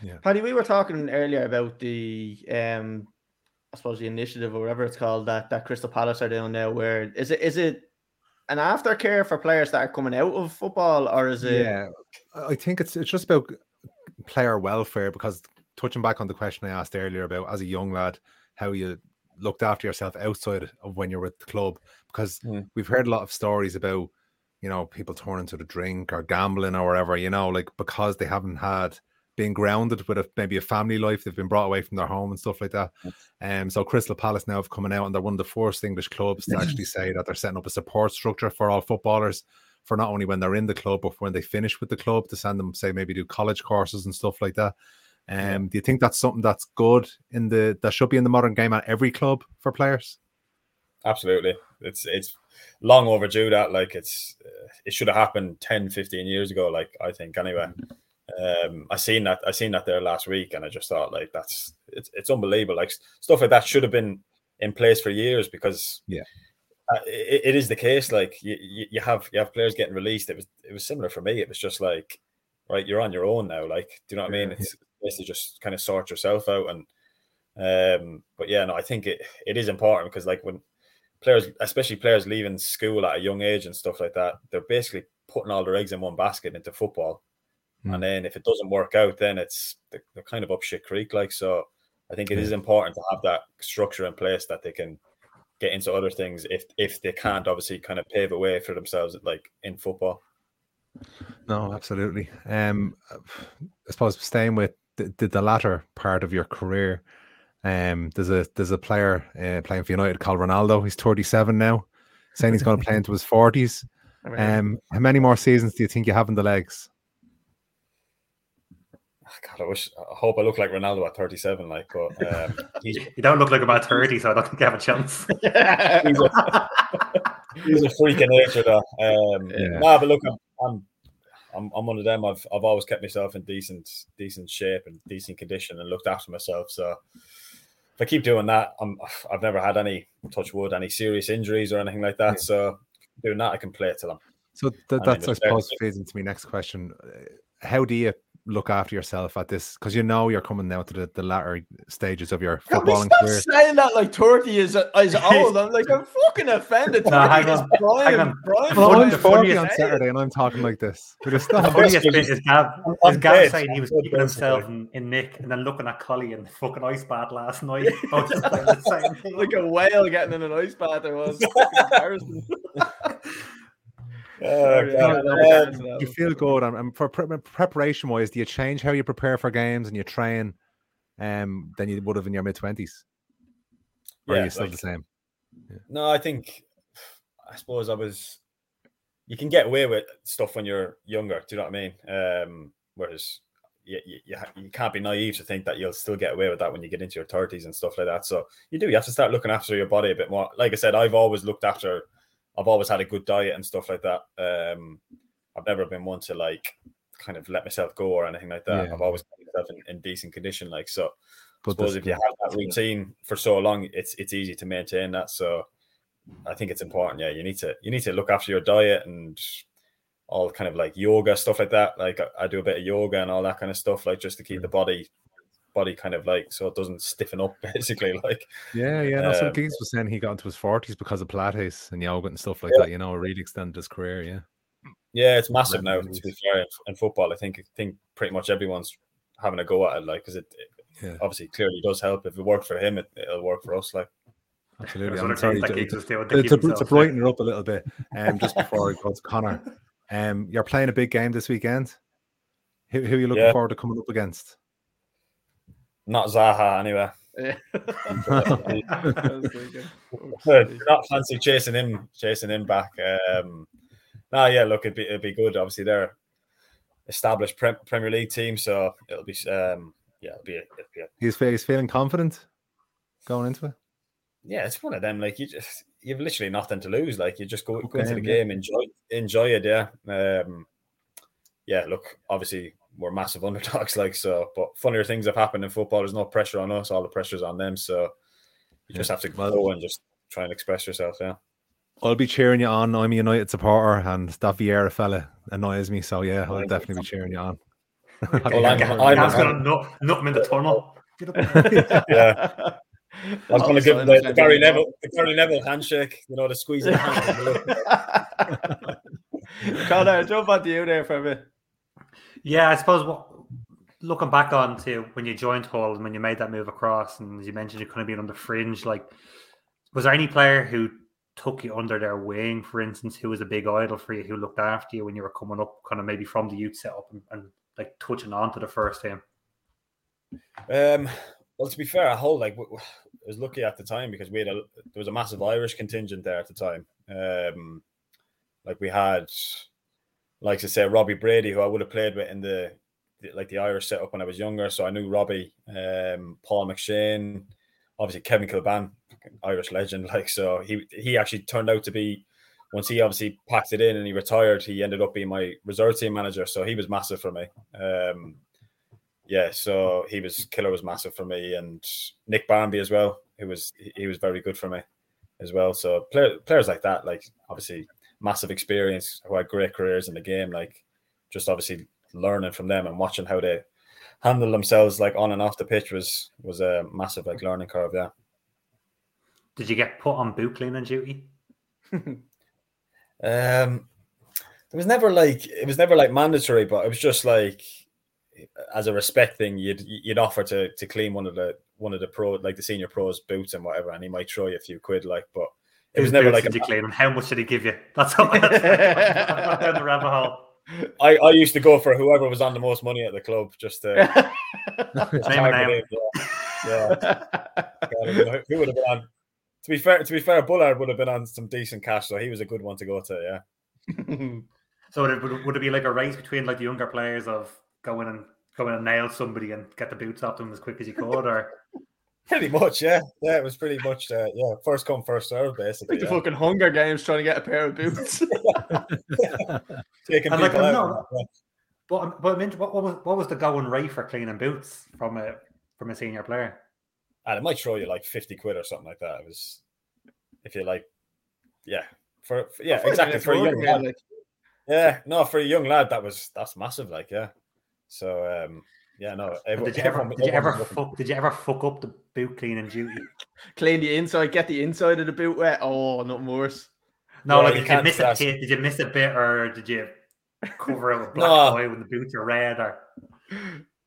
yeah, Paddy, we were talking earlier about the um I suppose the initiative or whatever it's called that that Crystal Palace are doing now. Where is it? Is it an aftercare for players that are coming out of football, or is it? Yeah, I think it's it's just about player welfare. Because touching back on the question I asked earlier about as a young lad, how you looked after yourself outside of when you're with the club, because mm. we've heard a lot of stories about you know people turning to the drink or gambling or whatever. You know, like because they haven't had being grounded with a, maybe a family life. They've been brought away from their home and stuff like that. Um, so Crystal Palace now have coming out and they're one of the first English clubs to actually say that they're setting up a support structure for all footballers for not only when they're in the club, but when they finish with the club to send them, say, maybe do college courses and stuff like that. Um, do you think that's something that's good in the that should be in the modern game at every club for players? Absolutely, it's it's long overdue. That like it's uh, it should have happened 10, 15 years ago. Like I think anyway. Um, I seen that I seen that there last week, and I just thought like that's it's it's unbelievable. Like stuff like that should have been in place for years because yeah, uh, it, it is the case. Like you, you have you have players getting released. It was it was similar for me. It was just like right, you're on your own now. Like, do you know what I mean? It's basically just kind of sort yourself out. And um, but yeah, no, I think it it is important because like when players, especially players leaving school at a young age and stuff like that, they're basically putting all their eggs in one basket into football. Mm. And then if it doesn't work out, then it's they're, they're kind of up shit creek. Like so, I think it is important to have that structure in place that they can get into other things if if they can't obviously kind of pave a way for themselves like in football. No, absolutely. Um, I suppose staying with the, the, the latter part of your career, um, there's a there's a player uh, playing for United called Ronaldo. He's 37 now, saying he's going to play into his 40s. Um, how many more seasons do you think you have in the legs? God, I wish, I hope I look like Ronaldo at 37. Like, but um, you don't look like about 30, so I don't think you have a chance. he's, a, he's a freak of nature, though. Um, yeah. Nah, but look, I'm, I'm, I'm, I'm one of them. I've, I've always kept myself in decent, decent shape and decent condition, and looked after myself. So if I keep doing that, I'm, I've never had any touch wood, any serious injuries or anything like that. Yeah. So doing that, I can play it till I'm. So th- that's, I suppose, feeds into my next question. How do you look after yourself at this because you know you're coming now to the, the latter stages of your footballing career. Saying that like 30 is is old. I'm like I'm fucking offended. no, hang on, Brian, hang on. Brian, well, I'm 40 on Saturday and I'm talking like this. But it's not the funniest bit is Gav, is Gav saying he was keeping himself in, in, Nick and then looking at Collie in the fucking ice bath last night. like a whale getting in an ice bath. There was. Oh, um, you feel good, and, and for pre- preparation wise, do you change how you prepare for games and you train, um, than you would have in your mid twenties? Or yeah, are you still like, the same? Yeah. No, I think, I suppose I was. You can get away with stuff when you're younger. Do you know what I mean? Um, whereas you, you, you can't be naive to think that you'll still get away with that when you get into your 30s and stuff like that. So you do, you have to start looking after your body a bit more. Like I said, I've always looked after I've always had a good diet and stuff like that. Um, I've never been one to like kind of let myself go or anything like that. Yeah. I've always kept myself in, in, decent condition. Like so, but I suppose if you have that routine for so long, it's it's easy to maintain that. So I think it's important. Yeah, you need to you need to look after your diet and all kind of like yoga stuff like that. Like I, I do a bit of yoga and all that kind of stuff, like just to keep the body body kind of like so it doesn't stiffen up basically like yeah yeah no, um, some Giggs was saying he got into his 40s because of pilates and yoga and stuff like yeah. that you know really extended his career yeah. Yeah it's massive now to be fair in football I think I think pretty much everyone's having a go at it like because it, it yeah. obviously clearly does help. If it worked for him it, will work for us like. Absolutely I'm sorry to, to, to, to, brighten it up a little bit um just before I go to Connor um you're playing a big game this weekend. Who, who are you looking yeah. forward to coming up against not Zaha anyway. Yeah. not fancy chasing him, chasing him back. Um, no, yeah, look, it'd be it'd be good. Obviously, they're established pre- Premier League team, so it'll be um, yeah, it'll be, a, it'll be a... he's he's feeling confident going into it. Yeah, it's one of them. Like you just you've literally nothing to lose. Like you just go, go into the game, enjoy enjoy it. Yeah, um, yeah. Look, obviously we're massive underdogs, like so. But funnier things have happened in football. There's no pressure on us; all the pressure's on them. So you just have to go and just try and express yourself. Yeah. I'll be cheering you on. I'm a United supporter, and that Vieira fella annoys me. So yeah, I'll definitely be cheering you on. well, I'm, I'm, I'm gonna nut, nut him in the tunnel. yeah. I was going to give the, the Gary Neville, the Gary Neville handshake. You know, the squeeze of the hand. Connor, jump on to you there for a bit. Yeah, I suppose what, looking back on to when you joined Hull and when you made that move across, and as you mentioned, you couldn't be on the fringe. Like, was there any player who took you under their wing, for instance, who was a big idol for you, who looked after you when you were coming up, kind of maybe from the youth setup and, and like touching on to the first team? Um, well, to be fair, Hull like I was lucky at the time because we had a there was a massive Irish contingent there at the time. Um, like we had like to say Robbie Brady, who I would have played with in the like the Irish setup when I was younger. So I knew Robbie, um, Paul McShane, obviously Kevin Kilbane, Irish legend. Like so, he he actually turned out to be once he obviously packed it in and he retired, he ended up being my reserve team manager. So he was massive for me. Um, yeah, so he was killer was massive for me, and Nick Barmby as well. He was he was very good for me as well. So player, players like that, like obviously massive experience, who had great careers in the game, like just obviously learning from them and watching how they handle themselves like on and off the pitch was was a massive like learning curve. Yeah. Did you get put on boot cleaning duty? um, it was never like it was never like mandatory, but it was just like as a respect thing, you'd you'd offer to to clean one of the one of the pro like the senior pros boots and whatever, and he might throw you a few quid, like. But it was never like a, you clean them. How much did he give you? That's all. down the rabbit hole. I, I used to go for whoever was on the most money at the club just to name a name. Yeah. yeah. Who would have been on? To be fair, to be fair, Bullard would have been on some decent cash, so he was a good one to go to. Yeah. so would it, would it be like a race between like the younger players of going and go in and nail somebody and get the boots off them as quick as you could, or pretty much, yeah, yeah, it was pretty much, uh, yeah, first come, first serve, basically. Like the yeah. fucking Hunger Games, trying to get a pair of boots. Taking like, out. but but I mean, what, what was what was the going rate for cleaning boots from a from a senior player? And it might throw you like fifty quid or something like that. It was if you like, yeah, for, for yeah, exactly for a young lad. Like. Yeah, no, for a young lad, that was that's massive. Like, yeah. So um, yeah, no. Everyone, did you ever did you ever fuck did you ever fuck up the boot cleaning duty? Clean the inside, get the inside of the boot wet. Oh, nothing worse. No, yeah, like did you miss a bit? Did you miss a bit, or did you cover it with black no. oil when the boots are red? Or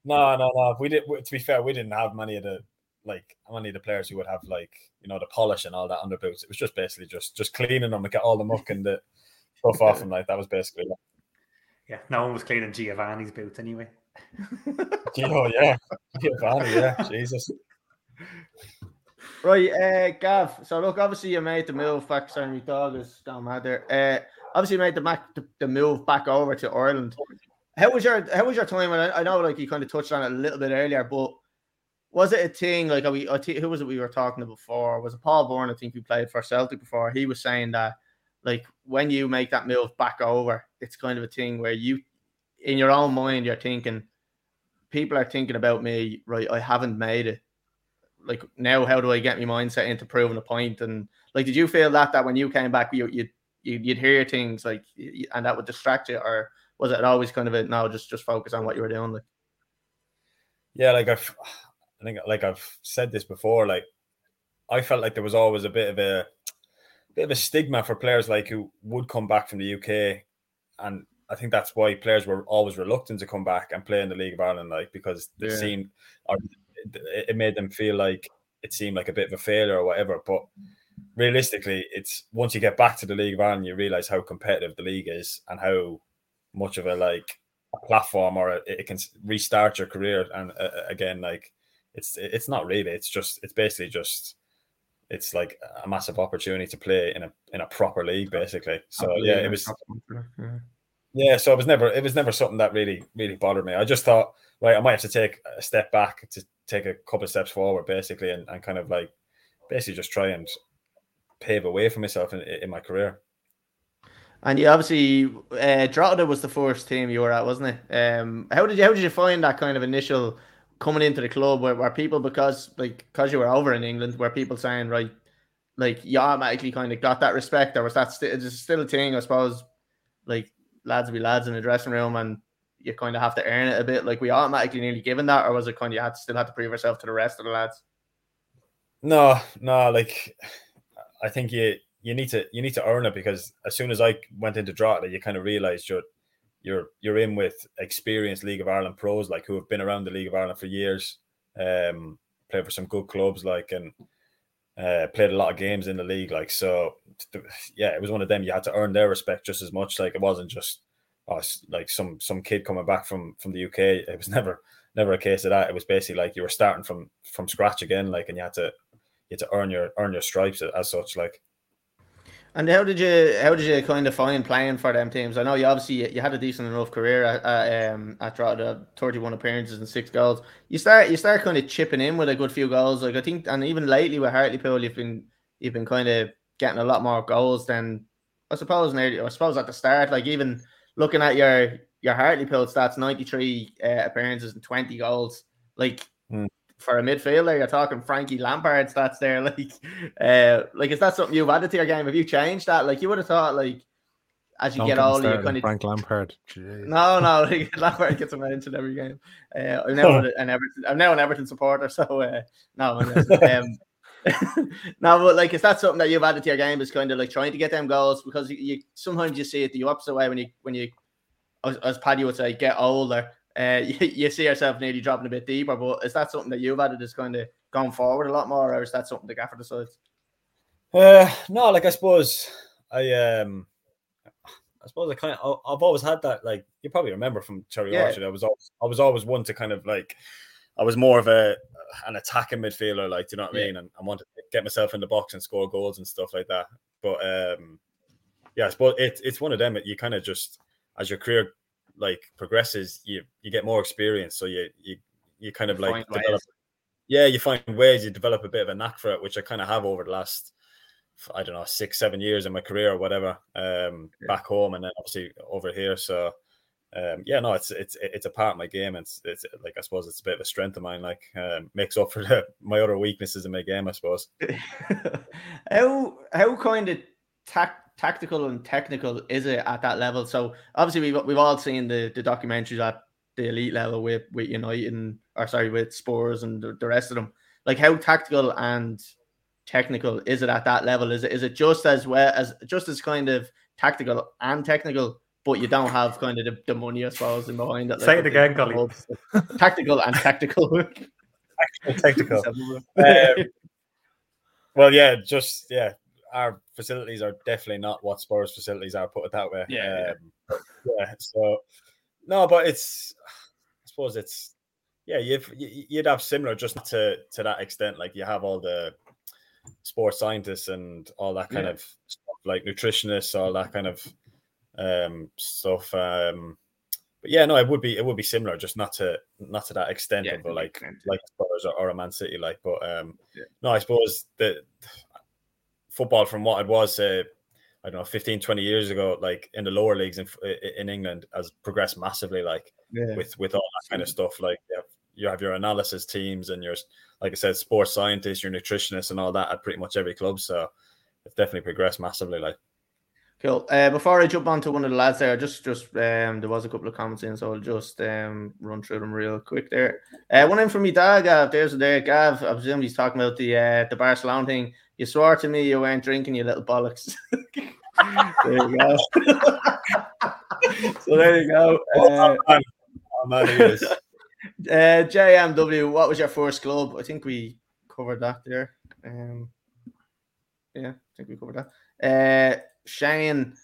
no, no, no. We did. To be fair, we didn't have many of the like many of the players who would have like you know the polish and all that under boots. It was just basically just just cleaning them and get all the muck and the stuff off them. Like that was basically. Yeah, no one was cleaning Giovanni's boots anyway. oh yeah, Giovanni, yeah, Jesus. Right, uh, Gav. So look, obviously you made the move back. Sorry, my dog is down matter. Uh, obviously you made the the, the, move back over to Ireland. How was your How was your time? I, I, know, like you kind of touched on it a little bit earlier, but was it a thing? Like, we, who was it we were talking to before? Was it Paul Bourne? I think who played for Celtic before. He was saying that, like, when you make that move back over, it's kind of a thing where you, in your own mind, you're thinking, people are thinking about me, right? I haven't made it. Like now, how do I get my mindset into proving a point? And like, did you feel that that when you came back, you you you'd hear things like, and that would distract you, or was it always kind of a no, just just focus on what you were doing? Like, yeah, like I've, I think like I've said this before, like I felt like there was always a bit of a bit of a stigma for players like who would come back from the UK and I think that's why players were always reluctant to come back and play in the League of Ireland, like because they yeah. seemed or it made them feel like it seemed like a bit of a failure or whatever. But realistically, it's once you get back to the League of Ireland, you realize how competitive the league is and how much of a like a platform or a, it can restart your career. And uh, uh, again, like it's it's not really. It's just it's basically just it's like a massive opportunity to play in a in a proper league, basically. So yeah, it was. Yeah, so it was never it was never something that really really bothered me. I just thought, right, I might have to take a step back to take a couple of steps forward, basically, and, and kind of like basically just try and pave a way for myself in, in my career. And you obviously uh, Drogheda was the first team you were at, wasn't it? Um, how did you how did you find that kind of initial coming into the club where, where people because like because you were over in England, where people saying right, like you automatically kind of got that respect, or was that st- still a thing? I suppose like lads be lads in the dressing room and you kind of have to earn it a bit? Like we automatically nearly given that, or was it kind of you had to still have to prove yourself to the rest of the lads? No, no, like I think you you need to you need to earn it because as soon as I went into Drogheda, you kind of realized you're you're you're in with experienced League of Ireland pros like who have been around the League of Ireland for years, um, played for some good clubs like and uh, played a lot of games in the league. Like so, yeah, it was one of them. You had to earn their respect just as much. Like it wasn't just oh, like some some kid coming back from from the UK. It was never never a case of that. It was basically like you were starting from from scratch again. Like and you had to you had to earn your earn your stripes as such. Like. And how did you how did you kind of find playing for them teams? I know you obviously you had a decent enough career at, um at thirty one appearances and six goals. You start you start kind of chipping in with a good few goals. Like I think, and even lately with Hartlepool, you've been you've been kind of getting a lot more goals than I suppose. Nearly, I suppose at the start, like even looking at your your Hartlepool stats, ninety three uh, appearances and twenty goals. Like Hmm. For a midfielder, you're talking Frankie Lampard stats there. Like, uh, like is that something you've added to your game? Have you changed that? Like you would have thought, like as you Don't get older, you kind of Frank Lampard. Jeez. no, no. Like, Lampard gets a mention every game. Uh, I'm now an Everton. I'm now an Everton supporter, so uh, no. Um, no, but like, is that something that you've added to your game? Is kind of like trying to get them goals because you, you sometimes you see it the opposite way when you when you, as, as Paddy would say, get older. Uh, you, you see yourself nearly dropping a bit deeper. But is that something that you've added? Is kind of going forward a lot more, or is that something the gaffer decides? Uh, no, like I suppose I um, I suppose I kind of I've always had that. Like you probably remember from Cherry Yeah. Orchard, I was always I was always one to kind of like I was more of a an attacking midfielder, like do you know what I mean? And I wanted to get myself in the box and score goals and stuff like that. But um, yeah, I suppose it, it's one of them. that You kind of just as your career like progresses, you you get more experience, so you you you kind of like develop. Yeah, you find ways. You develop a bit of a knack for it, which I kind of have over the last I don't know six seven years in my career or whatever. Um, Yeah. back home and then obviously over here. So um, yeah, no, it's it's it's a part of my game. And it's, it's like I suppose it's a bit of a strength of mine. Like um, makes up for the, my other weaknesses in my game, I suppose. how how kind of tac- tactical and technical is it at that level? So obviously we've we've all seen the the documentaries at the elite level with with United and or sorry with Spurs and the, the rest of them. Like how tactical and technical is it at that level? Is it is it just as well as just as kind of tactical and technical? But you don't have kind of the, the money, I suppose, in behind it. Say it again, clubs. Tactical and tactical. Technical. Um, well, yeah, just yeah, our facilities are definitely not what Spurs facilities are. Put it that way. Yeah, um, yeah. So no, but it's I suppose it's yeah, you've you- you'd have similar just to to that extent. Like you have all the sports scientists and all that kind Yeah. of stuff, like nutritionists, all that kind of um stuff. Um, but yeah, no, it would be it would be similar, just not to not to that extent Yeah, of like extent, like Spurs or, or a Man City, like. But um, Yeah. no, I suppose the football from what it was, uh, I don't know, 15, 20 years ago, like in the lower leagues in in England, has progressed massively. Like Yeah. with with all that kind of stuff, like you have, you have your analysis teams and your, like I said, sports scientists, your nutritionists, and all that at pretty much every club. So it's definitely progressed massively. Like. Cool. Uh, before I jump on to one of the lads there, just just um, there was a couple of comments in, so I'll just um, run through them real quick there. Uh, one in from me dad, Gav. There's there, Gav. I presume he's talking about the uh, the Barcelona thing. You swore to me you weren't drinking, you little bollocks. there you go. so there you go. Uh, Oh, man, he is. uh, JMW, what was your first club? I think we covered that there. Um, yeah, I think we covered that. Uh, Shane,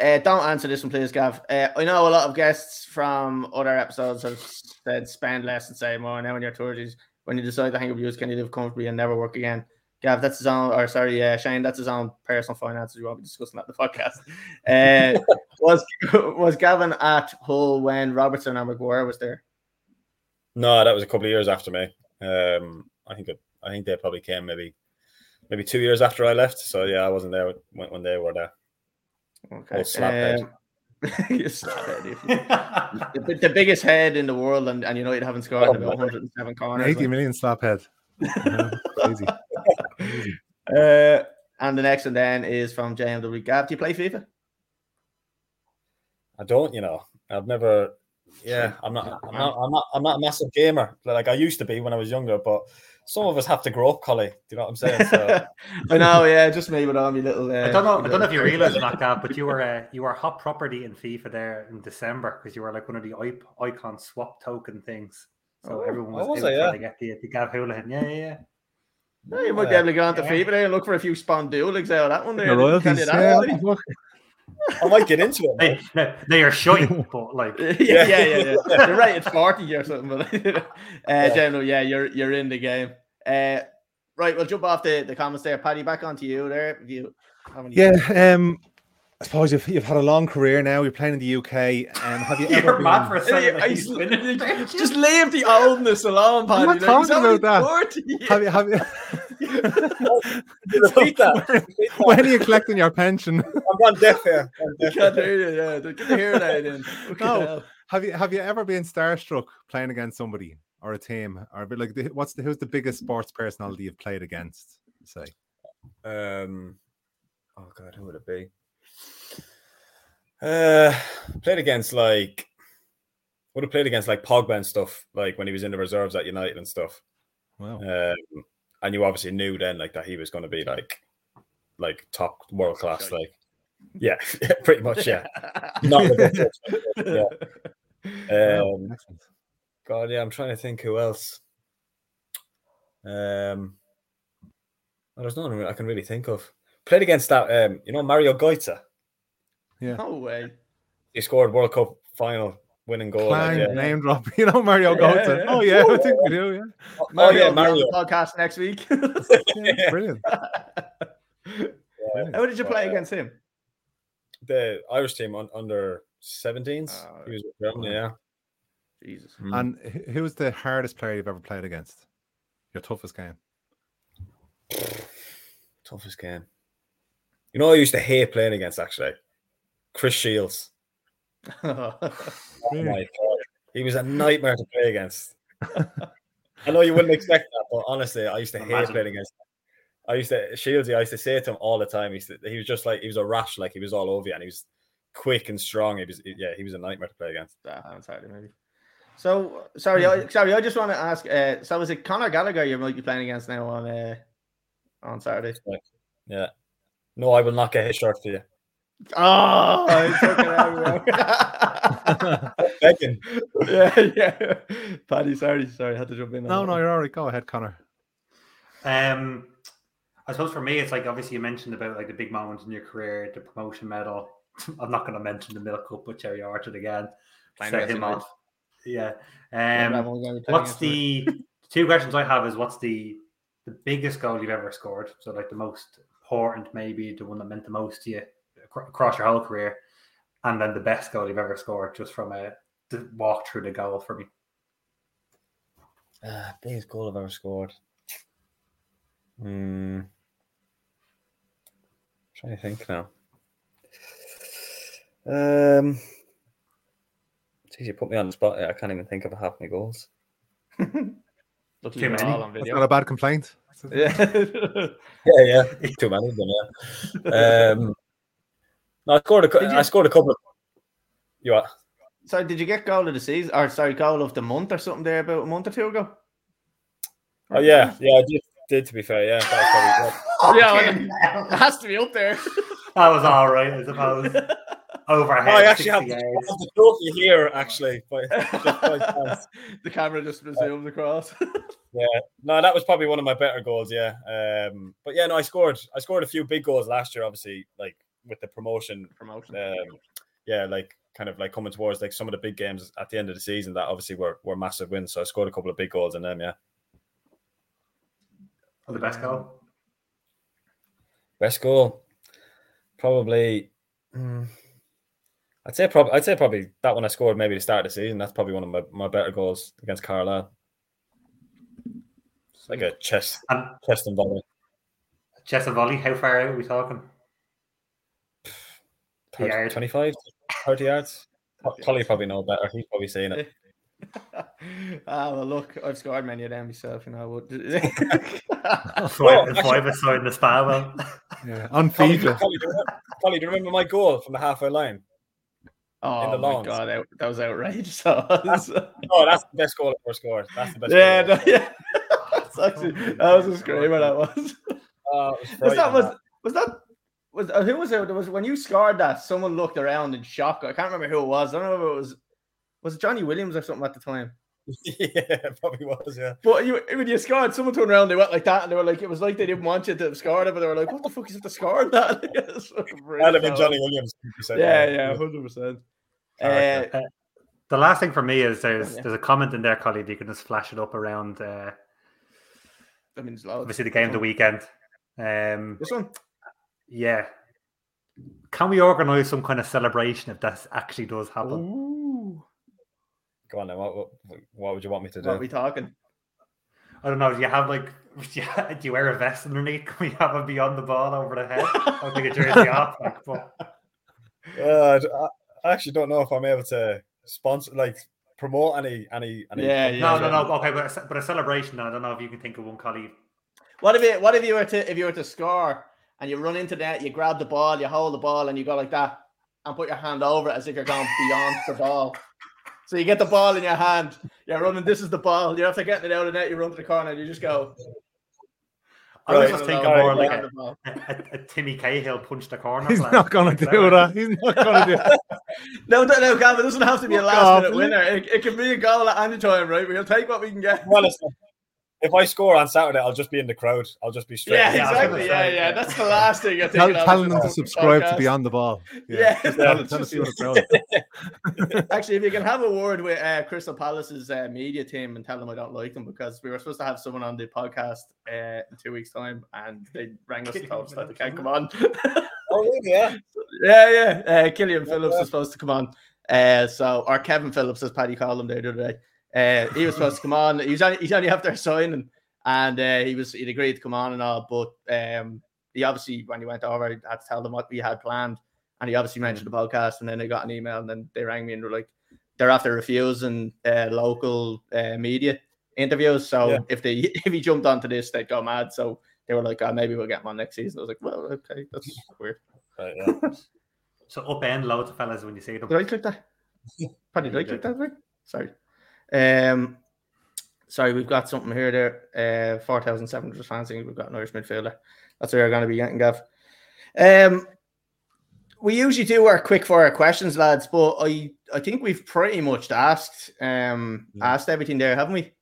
uh, don't answer this one, please, Gav. Uh, I know a lot of guests from other episodes have said spend less and say more. Now in your thirties, when you decide to hang up with can you live comfortably and never work again? Gav, that's his own, or sorry, uh, Shane, that's his own personal finances. We won't be discussing that in the podcast. Uh, was was Gavin at Hull when Robertson and Maguire was there? No, that was a couple of years after me. Um, I think it, I think they probably came maybe maybe two years after I left. So yeah, I wasn't there when, when they were there. Okay. Oh, slaphead. Um, you slaphead, if you- the, the biggest head in the world, and, and United haven't scored in Oh, about 107 corners. 80 like. million slaphead. Yeah, Crazy. Uh, and the next one then is from JMW. Gav, do you play FIFA? I don't, you know, I've never. Yeah, I'm not. I'm not. I'm not. I'm not a massive gamer. Like I used to be when I was younger, but some of us have to grow up, Collie. Do you know what I'm saying? So I know, yeah, just me with all my little. Uh, I don't know. I don't know if you realize or not, Gav, but you were uh, you were hot property in FIFA there in December because you were like one of the i- icon swap token things. So Oh, everyone was, was out I? trying Yeah. to get the, the Gav Holohan. Yeah, yeah, yeah. Yeah, you might be able to get onto Yeah. FIFA there and look for a few spawn dueligs out of that one there. The Can you royalties. that, Yeah, I might get into it. They, man. they are shy, but like yeah, yeah, yeah, yeah. They're right. It's forty or something, but uh, Yeah. general, yeah, you're you're in the game. Uh, right, we'll jump off the, the comments there. Paddy, back onto you there. If you have any- Yeah, um, I suppose you've, you've had a long career now. You're playing in the UK, and have you ever You're been? mad for a Hey, second. I- He's winning. just leave the oldness alone, Paddy. I'm not Like, talking he's only about 40 years. have you? Have you? Repeat that. When are you collecting your pension? I'm gone deaf here. I'm I deaf can't hear you. Yeah, get the hearing aid in. Fucking No. Have you have you ever been starstruck playing against somebody or a team or a bit like the, what's the who's the biggest sports personality you've played against? Say Um, oh god, who would it be? Uh, played against like would have played against like Pogba and stuff, like when he was in the reserves at United and stuff. wow. Um, and you obviously knew then like that he was going to be like like top world class, like yeah, pretty much, yeah. Not with the yeah. Um. God, yeah, I'm trying to think who else. Um, well, there's no one I can really think of. Played against that, um, you know, Mario Götze. No way. He scored World Cup final winning goal. Clang, yeah. name drop. You know Mario Yeah, Götze. yeah. Oh yeah, I think we do. Yeah, Oh, Mario, yeah, will on Mario. the podcast next week. Yeah, brilliant. brilliant. How did you play Uh, against him? The Irish team on, under 17s. Oh, he was with yeah. Jesus. And who was the hardest player you've ever played against? Your toughest game? Toughest game. You know, I used to hate playing against actually Chris Shields. Oh my god, he was a nightmare to play against. I know you wouldn't expect that, but honestly, I used to hate playing against. Him. I used to Shieldsy. I used to say to him all the time. He, used to, he was just like he was a rash, like he was all over you, and he was quick and strong. He was yeah, he was a nightmare to play against. Ah, on Saturday, maybe. So sorry, I, sorry. I just want to ask. Uh, so is it Conor Gallagher you might be playing against now on uh, on Saturday? Yeah. No, I will not get his shirt for you. Oh, I took it out. Begging. yeah, yeah. Paddy, sorry, sorry, I had to jump in. on No, no, you're all right. Go ahead, Connor. Um, I suppose for me, it's like obviously you mentioned about like the big moments in your career, the promotion medal. I'm not going to mention the Milk Cup with Cherry Orchard again. Playing Set him off. Yeah. Yeah, Um, that one's gonna be playing what's the two questions I have is what's the the biggest goal you've ever scored? So like the most important, maybe the one that meant the most to you acro- across your whole career, and then the best goal you've ever scored just from a the walk through the goal for me. Ah, biggest goal I've ever scored. Hmm. Trying to think now. Um, geez, you put me on the spot. here. I can't even think of half my goals. Luckily Too many. all on That's not a bad complaint. Yeah. Yeah, yeah, too many of them. Yeah. Um, no, I scored a. you- I scored a couple. Of, you what? sorry, did you get goal of the season? Or sorry, goal of the month or something there about a month or two ago? Oh yeah, yeah, I did. Did to be fair, yeah. That was probably, Yeah, fucking well. It has to be up there. that was all right, I suppose. Overhead. Oh, I actually have the, have the trophy here, actually. But just by the camera just zooms across. Yeah, no, that was probably one of my better goals. Yeah, um, but yeah, no, I scored. I scored a few big goals last year. Obviously, like with the promotion. Promotion. Um, yeah, like kind of like coming towards like some of the big games at the end of the season that obviously were were massive wins. So I scored a couple of big goals in them. Yeah, the best goal. best goal, probably. mm, I'd say probably. I'd say probably that one I scored maybe the start of the season. That's probably one of my, my better goals against Carlisle. It's like a chest And chest and volley. chest and volley, how far out are we talking? 30, Yard. 25, 30 yards. Collie probably know better. He's probably saying it. ah, well, look, I've scored many of them myself, you know. But... Five, actually- five aside in the spa well. Yeah, on Collie, FIFA. Collie, do you remember, do you remember my goal from the halfay line? oh, the my. God, that, that was outrageous. yeah, Oh, that's the best goal I've ever scored. That's the best. goal no, I've ever scored. yeah. That's actually, that was a screamer, that was. It was Was that, was, was that, was, uh, who was it? There was, when you scored that, someone looked around in shock. I can't remember who it was. I don't know if it was, was it Johnny Williams or something at the time? yeah, it probably was. Yeah. But you, when you scored, someone turned around, they went like that, and they were like, it was like they didn't want you to have scored it, but they were like, what the fuck is it to score that? It's fucking That'd have been. Johnny Williams. 100%, Yeah, yeah, hundred percent. Uh, The last thing for me is there's Yeah. there's a comment in there, colleague. You can just flash it up around uh, I mean, there's loads. Obviously, the game of the weekend. Um, This one. Yeah. Can we organise some kind of celebration if this actually does happen? Ooh. Go on then. What, what, what would you want me to do? What are we talking? I don't know. Do you have like, do you, do you wear a vest underneath? Can we have a beyond the ball over the head? I think a jersey off. Like, but Uh, I d- I, I actually don't know if I'm able to sponsor, like, promote any, any, any. Yeah, companies no, yeah. no, no. Okay, but a, but a celebration. I don't know if you can think of one, colleague. What if it? What if you were to if you were to score and you run into that, you grab the ball, you hold the ball, and you go like that, and put your hand over it as if you're going beyond the ball. So you get the ball in your hand, you're running. This is the ball. You're after getting it out of the net. You run to the corner, and you just go. I was just thinking more like a, a, a Timmy Cahill punch the corner. He's flag. not going to do that. He's not going to do that. No, no, no, Gavin. It doesn't have to be a last minute winner. It, it can be a goal at any time, right? We'll take what we can get. Well, listen, if I score on Saturday, I'll just be in the crowd. I'll just be straight. Yeah, Yeah, I was exactly. Yeah, yeah. yeah. That's the last thing you're Tell, telling them to the subscribe to podcast. Beyond the Ball. Yeah, Just no, tell, tell us just- you want to throw it. Actually, if you can have a word with uh, Crystal Palace's uh, media team and tell them I don't like them because we were supposed to have someone on the podcast uh, in two weeks' time and they rang us and told us that they can't come on. Oh. Yeah. yeah, yeah. Uh, Killian Phillips is supposed to come on. Uh, so, or Kevin Phillips, as Paddy called him there the other day. Uh, he was supposed to come on. He's only, he's only after signing, and uh, he was he'd agreed to come on and all. But um, he obviously, when he went over, he had to tell them what we had planned, and he obviously mentioned the podcast. And then they got an email, and then they rang me and were like, they're after refusing uh, local uh, media interviews. So Yeah. if they if he jumped onto this, they'd go mad. So they were like, oh, maybe we'll get him on next season. I was like, well, okay, that's weird. Right, yeah. So upend loads of fellas when you see them. Did I click that? Paddy, did I click that? Right? Sorry. Um, sorry, we've got something here. There, uh, four thousand seven hundred fans. We've got an Irish midfielder. That's what we're going to be getting, Gav. Um, we usually do our quick fire questions, lads, but I I think we've pretty much asked um Yeah. asked everything there, haven't we?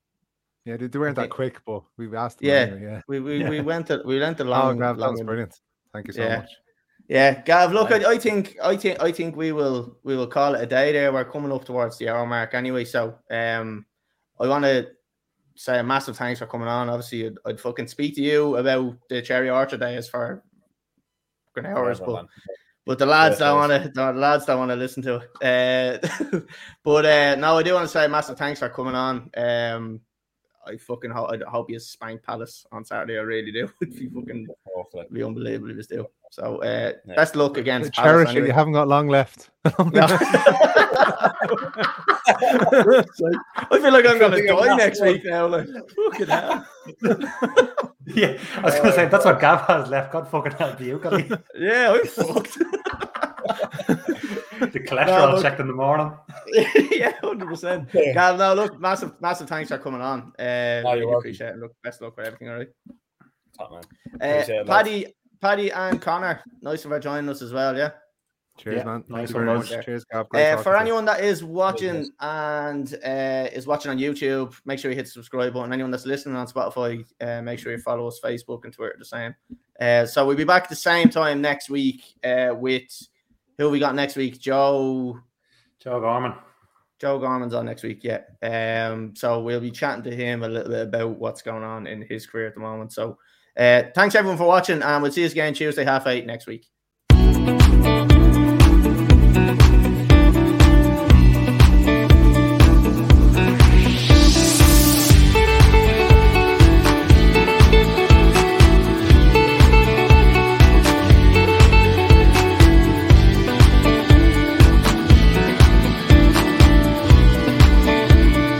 Yeah, they, they weren't that quick, but we've asked Yeah. anyway, yeah. We we, we went a, we went a Oh, long, Gav, that long was brilliant. Thank you so Yeah. much. Yeah, Gav. Look, I, I think, I think, I think we will, we will call it a day. There, we're coming up towards the hour mark anyway. So, um, I want to say a massive thanks for coming on. Obviously, I'd, I'd fucking speak to you about the Cherry Orchard days for fucking hours, but man. but the lads Yeah, don't want to. The lads don't want to listen to it. Uh, but uh, no, I do want to say a massive thanks for coming on. Um, I fucking ho- I hope you spank Palace on Saturday. I really do. It'd be fucking be unbelievable if you do. So uh, Yeah. best luck against Palace. Cherish it. You haven't got long left. I feel like I'm gonna Think of die that next one. week now. Like, fucking hell. Yeah, I was going to say that's what Gav has left. God fucking help you, colleague. Yeah, I'm fucked. The cholesterol look- checked in the morning. yeah, hundred percent. Gav, no, look, massive, massive thanks for coming on. Uh, you're really welcome. appreciate it. Look, best luck with everything. All right. Top man. Uh, Appreciate it. Paddy, Paddy, and Connor, nice of you joining us as well. Yeah. Cheers, Yeah, man. nice Thank you one, much. Cheers, Gav. Uh, for anyone that is watching and uh, is watching on YouTube, make sure you hit the subscribe button. Anyone that's listening on Spotify, uh, make sure you follow us Facebook and Twitter the same. Uh, so we'll be back at the same time next week uh, with who we got next week. Joe Joe Gorman. Joe Gorman's on next week. Yeah. Um. So we'll be chatting to him a little bit about what's going on in his career at the moment. So, uh, thanks everyone for watching, and we'll see you again Tuesday half eight next week.